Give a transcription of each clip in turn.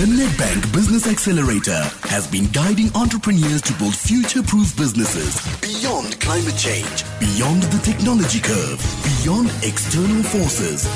The Nedbank Business Accelerator has been guiding entrepreneurs to build future-proof businesses beyond climate change, beyond the technology curve, beyond external forces.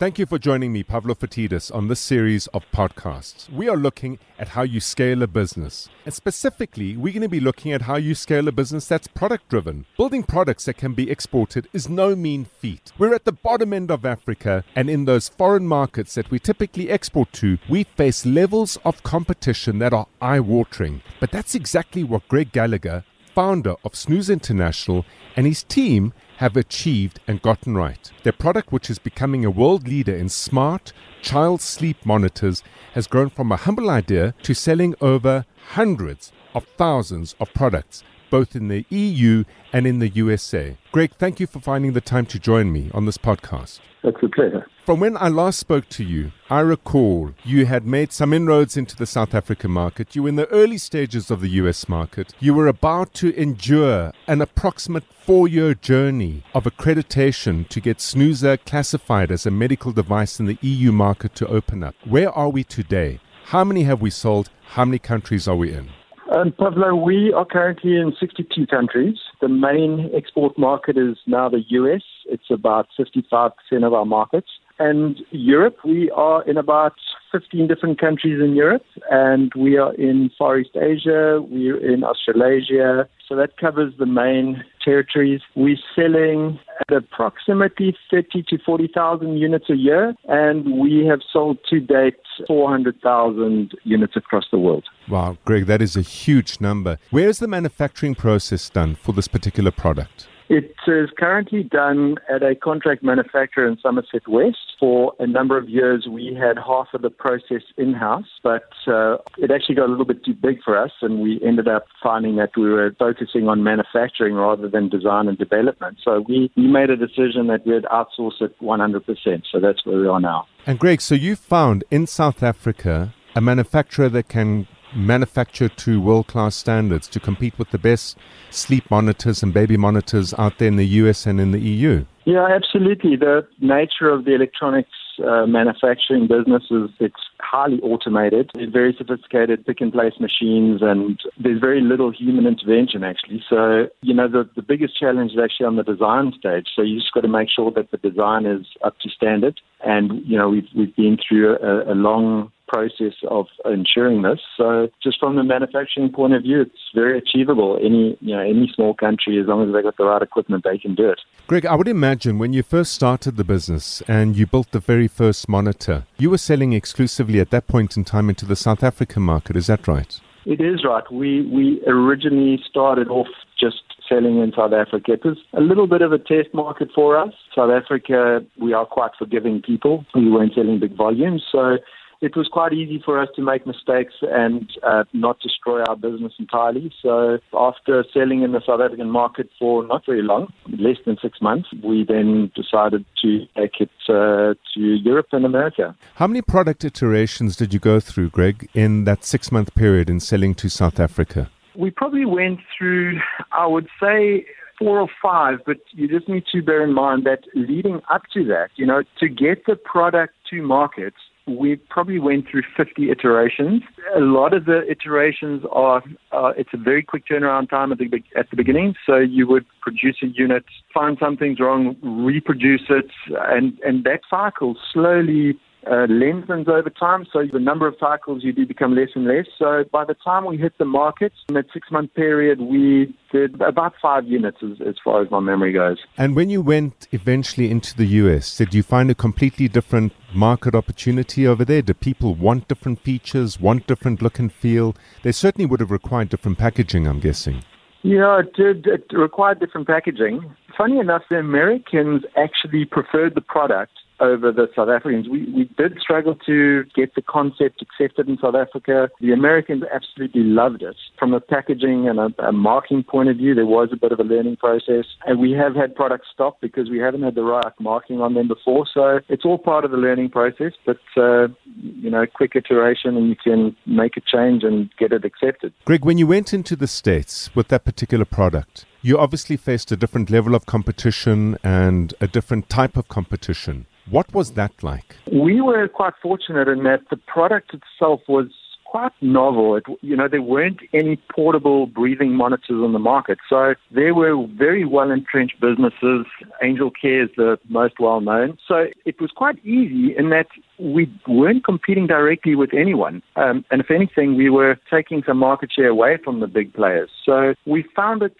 Thank you for joining me, Pavlo Phitidis, on this series of podcasts. We are looking at how you scale a business. And specifically, we're going to be looking at how you scale a business that's product driven. Building products that can be exported is no mean feat. We're at the bottom end of Africa, and in those foreign markets that we typically export to, we face levels of competition that are eye watering. But that's exactly what Greg Gallagher, founder of Snuza International, and his team have achieved and gotten right. Their product, which is becoming a world leader in smart child sleep monitors, has grown from a humble idea to selling over hundreds of thousands of products, both in the EU and in the USA. Greg, thank you for finding the time to join me on this podcast. That's a pleasure. From when I last spoke to you, I recall you had made some inroads into the South African market. You were in the early stages of the US market. You were about to endure an approximate four year journey of accreditation to get Snuza classified as a medical device in the EU market to open up. Where are we today? How many have we sold? How many countries are we in? Um, Pavlo, we are currently in 62 countries. The main export market is now the US. It's about 55% of our markets. And Europe, we are in about 15 different countries in Europe, and we are in Far East Asia, we're in Australasia. So that covers the main territories. We're selling at approximately 30 to 40,000 units a year, and we have sold to date 400,000 units across the world. Wow, Greg, that is a huge number. Where is the manufacturing process done for this particular product? It is currently done at a contract manufacturer in Somerset West. For a number of years, we had half of the process in house, but uh, it actually got a little bit too big for us, and we ended up finding that we were focusing on manufacturing rather than design and development. So we, we made a decision that we'd outsource it 100%. So that's where we are now. And Greg, so you found in South Africa a manufacturer that can manufacture to world class standards to compete with the best sleep monitors and baby monitors out there in the US and in the EU? Yeah, absolutely. The nature of the electronics uh, manufacturing business is it's highly automated. It's very sophisticated pick and place machines, and there's very little human intervention actually. So, you know, the, the biggest challenge is actually on the design stage. So you just got to make sure that the design is up to standard. And, you know, we've, we've been through a, a long process of ensuring this. So just from the manufacturing point of view, it's very achievable. Any you know any small country, as long as they got the right equipment, they can do it. Greg, I would imagine when you first started the business and you built the very first monitor, you were selling exclusively at that point in time into the South African market. Is that right? It is right. We we originally started off just selling in South Africa. It was a little bit of a test market for us. South Africa, we are quite forgiving people. We weren't selling big volumes, so it was quite easy for us to make mistakes and uh, not destroy our business entirely. So after selling in the South African market for not very long, less than six months, we then decided to take it uh, to Europe and America. How many product iterations did you go through, Greg, in that six month period in selling to South Africa? We probably went through, I would say, four or five, but you just need to bear in mind that leading up to that, you know, to get the product to market, we probably went through 50 iterations. A lot of the iterations are, uh, it's a very quick turnaround time at the, at the beginning. So you would produce a unit, find something's wrong, reproduce it, and, and that cycle slowly uh, lengthens over time. So the number of cycles you do become less and less. So by the time we hit the market in that six month period, we did about five units as, as far as my memory goes. And when you went eventually into the US, did you find a completely different market opportunity over there? Do people want different features, want different look and feel? They certainly would have required different packaging, I'm guessing. Yeah, it did. It required different packaging. Funny enough, the Americans actually preferred the product over the South Africans. We, we did struggle to get the concept accepted in South Africa. The Americans absolutely loved it. From a packaging and a, a marking point of view, there was a bit of a learning process. And we have had products stop because we haven't had the right marking on them before. So it's all part of the learning process, but, uh, you know, quick iteration and you can make a change and get it accepted. Greg, when you went into the States with that particular product, you obviously faced a different level of competition and a different type of competition. What was that like? We were quite fortunate in that the product itself was quite novel. It, you know, there weren't any portable breathing monitors on the market. So there were very well entrenched businesses. Angelcare is the most well known. So it was quite easy in that we weren't competing directly with anyone. Um, and if anything, we were taking some market share away from the big players. So we found it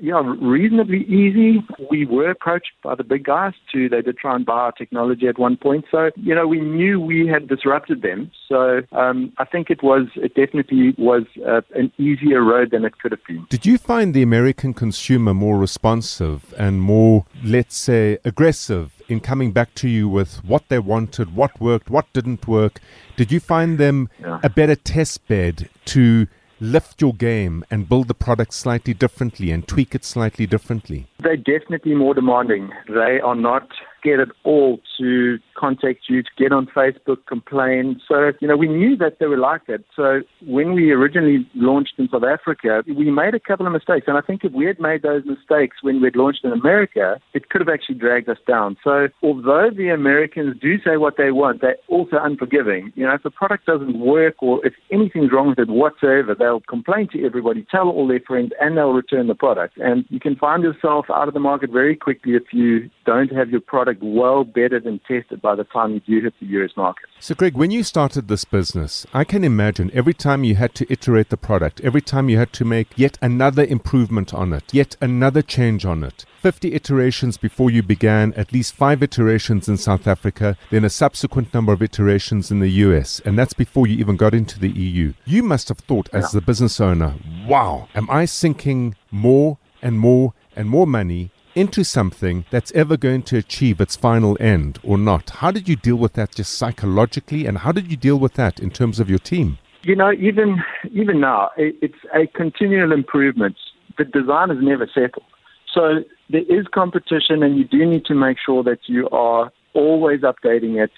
yeah, reasonably easy. We were approached by the big guys too. They did try and buy our technology at one point. So, you know, we knew we had disrupted them. So um, I think it was, it definitely was uh, an easier road than it could have been. Did you find the American consumer more responsive and more, let's say, aggressive in coming back to you with what they wanted, what worked, what didn't work? Did you find them yeah. a better test bed to lift your game and build the product slightly differently and tweak it slightly differently? They're definitely more demanding. They are not scared at all to contact you, to get on Facebook, complain. So, you know, we knew that they were like that. So when we originally launched in South Africa, we made a couple of mistakes. And I think if we had made those mistakes when we had launched in America, it could have actually dragged us down. So although the Americans do say what they want, they're also unforgiving. You know, if the product doesn't work or if anything's wrong with it whatsoever, they'll complain to everybody, tell all their friends, and they'll return the product. And you can find yourself out of the market very quickly if you don't have your product well bedded and tested by the time you do hit the US market. So, Greg, when you started this business, I can imagine every time you had to iterate the product, every time you had to make yet another improvement on it, yet another change on it. 50 iterations before you began, at least five iterations in South Africa, then a subsequent number of iterations in the US, and that's before you even got into the EU. You must have thought, as yeah. the business owner, wow, am I sinking more and more and more money into something that's ever going to achieve its final end or not. How did you deal with that just psychologically, and how did you deal with that in terms of your team? You know, even even now, it's a continual improvement. The design is never settled. So there is competition, and you do need to make sure that you are always updating it,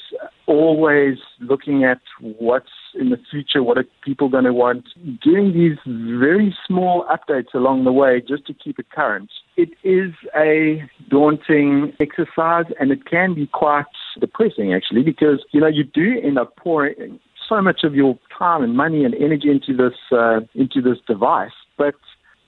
always looking at what's in the future, what are people going to want, doing these very small updates along the way just to keep it current. It is a daunting exercise and it can be quite depressing actually because, you know, you do end up pouring so much of your time and money and energy into this, uh, into this device, but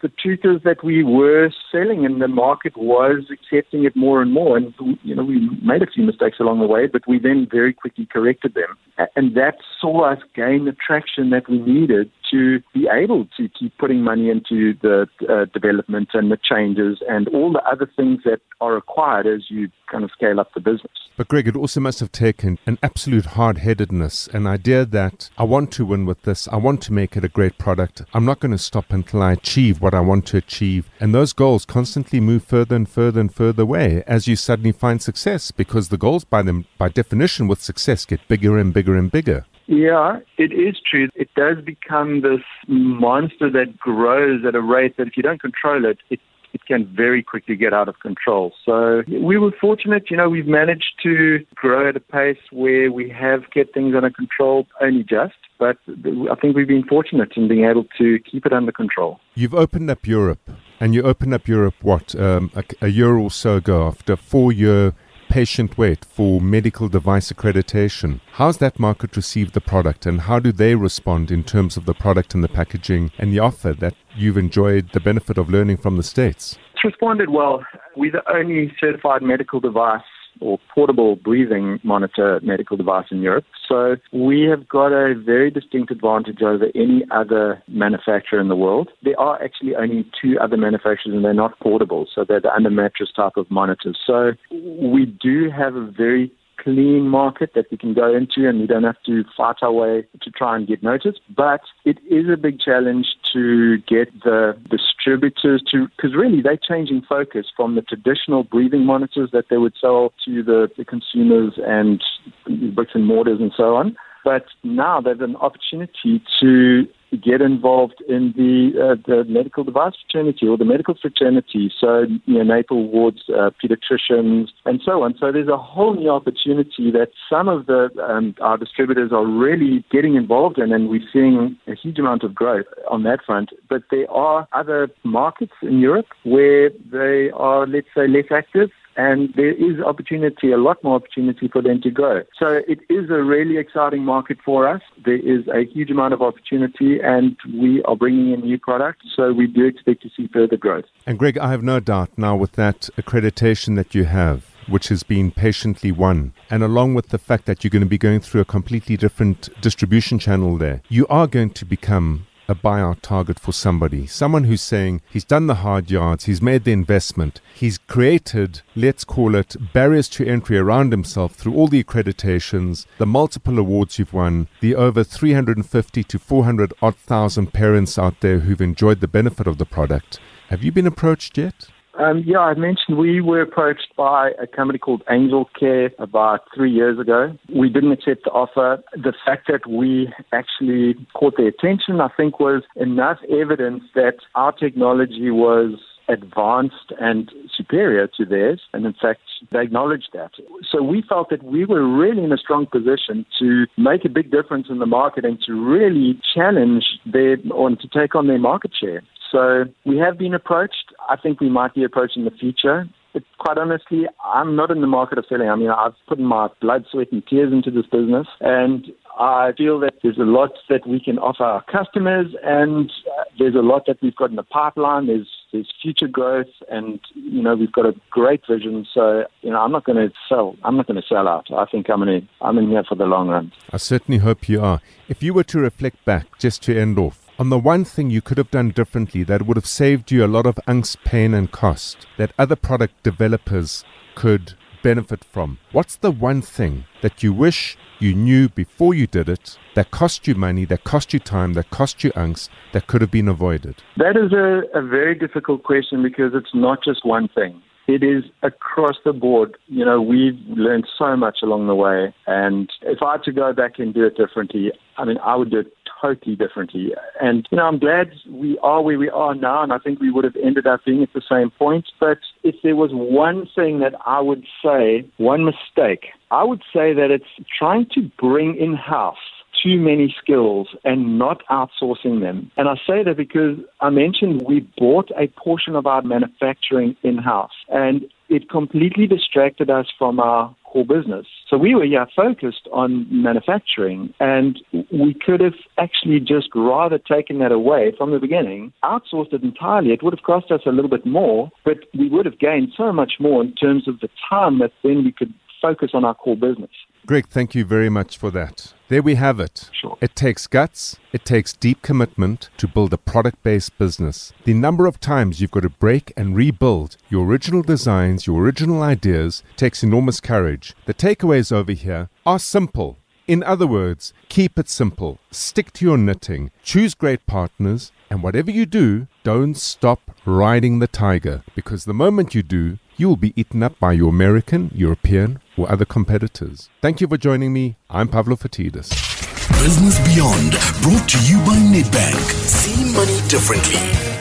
the truth is that we were selling and the market was accepting it more and more. And, you know, we made a few mistakes along the way, but we then very quickly corrected them. And that saw us gain the traction that we needed to be able to keep putting money into the uh, development and the changes and all the other things that are required as you kind of scale up the business. But Greg, it also must have taken an absolute hard-headedness, an idea that I want to win with this, I want to make it a great product. I'm not going to stop until I achieve what I want to achieve. And those goals constantly move further and further and further away as you suddenly find success because the goals by them by definition with success get bigger and bigger and bigger. Yeah, it is true. It does become this monster that grows at a rate that if you don't control it, it it can very quickly get out of control. So we were fortunate, you know, we've managed to grow at a pace where we have kept things under control only just. But I think we've been fortunate in being able to keep it under control. You've opened up Europe, and you opened up Europe, what, um, a, a year or so ago after four year patient wait for medical device accreditation. How's that market received the product and how do they respond in terms of the product and the packaging and the offer that you've enjoyed the benefit of learning from the States? It's responded well. We're the only certified medical device or portable breathing monitor medical device in Europe. So we have got a very distinct advantage over any other manufacturer in the world. There are actually only two other manufacturers and they're not portable, so they're the under mattress type of monitors. So we do have a very clean market that we can go into and we don't have to fight our way to try and get noticed. But it is a big challenge to get the distributors to, because really they're changing focus from the traditional breathing monitors that they would sell to the, the consumers and bricks and mortars and so on. But now there's an opportunity to get involved in the uh, the medical device fraternity or the medical fraternity, so you know, neonatal wards, uh, pediatricians, and so on. So there's a whole new opportunity that some of the um, our distributors are really getting involved in, and we're seeing a huge amount of growth on that front. But there are other markets in Europe where they are, let's say, less active and there is opportunity, a lot more opportunity for them to grow. So it is a really exciting market for us. There is a huge amount of opportunity, and we are bringing in new products. So we do expect to see further growth. And Greg, I have no doubt now with that accreditation that you have which has been patiently won, and along with the fact that you're going to be going through a completely different distribution channel there, you are going to become a buyout target for somebody. Someone who's saying he's done the hard yards, he's made the investment, he's created, let's call it, barriers to entry around himself through all the accreditations, the multiple awards you've won, the over 350 to 400 odd thousand parents out there who've enjoyed the benefit of the product. Have you been approached yet? Um, yeah, I mentioned we were approached by a company called Angel Care about three years ago. We didn't accept the offer. The fact that we actually caught their attention, I think, was enough evidence that our technology was advanced and superior to theirs. And in fact, they acknowledged that. So we felt that we were really in a strong position to make a big difference in the market and to really challenge their, or to take on their market share. So we have been approached. I think we might be approached in the future. But quite honestly, I'm not in the market of selling. I mean, I've put my blood, sweat, and tears into this business, and I feel that there's a lot that we can offer our customers, and uh, there's a lot that we've got in the pipeline. There's there's future growth, and you know we've got a great vision. So you know I'm not going to sell. I'm not going to sell out. I think I'm in. I'm in here for the long run. I certainly hope you are. If you were to reflect back, just to end off, on the one thing you could have done differently that would have saved you a lot of angst, pain, and cost that other product developers could benefit from? What's the one thing that you wish you knew before you did it that cost you money, that cost you time, that cost you angst, that could have been avoided? That is a, a very difficult question because it's not just one thing it is across the board. You know, we've learned so much along the way. And if I had to go back and do it differently, I mean, I would do it totally differently. And, you know, I'm glad we are where we are now. And I think we would have ended up being at the same point. But if there was one thing that I would say, one mistake, I would say that it's trying to bring in house too many skills and not outsourcing them. And I say that because I mentioned we bought a portion of our manufacturing in house and it completely distracted us from our core business. So we were yeah focused on manufacturing and we could have actually just rather taken that away from the beginning, outsourced it entirely. It would have cost us a little bit more, but we would have gained so much more in terms of the time that then we could focus on our core business. Greg, thank you very much for that. There we have it. Sure. It takes guts, it takes deep commitment to build a product based business. The number of times you've got to break and rebuild your original designs, your original ideas, takes enormous courage. The takeaways over here are simple. In other words, keep it simple, stick to your knitting, choose great partners, and whatever you do, don't stop riding the tiger because the moment you do, you will be eaten up by your American, European, or other competitors. Thank you for joining me. I'm Pavlo Phitidis. Business Beyond, brought to you by Nedbank. See money differently.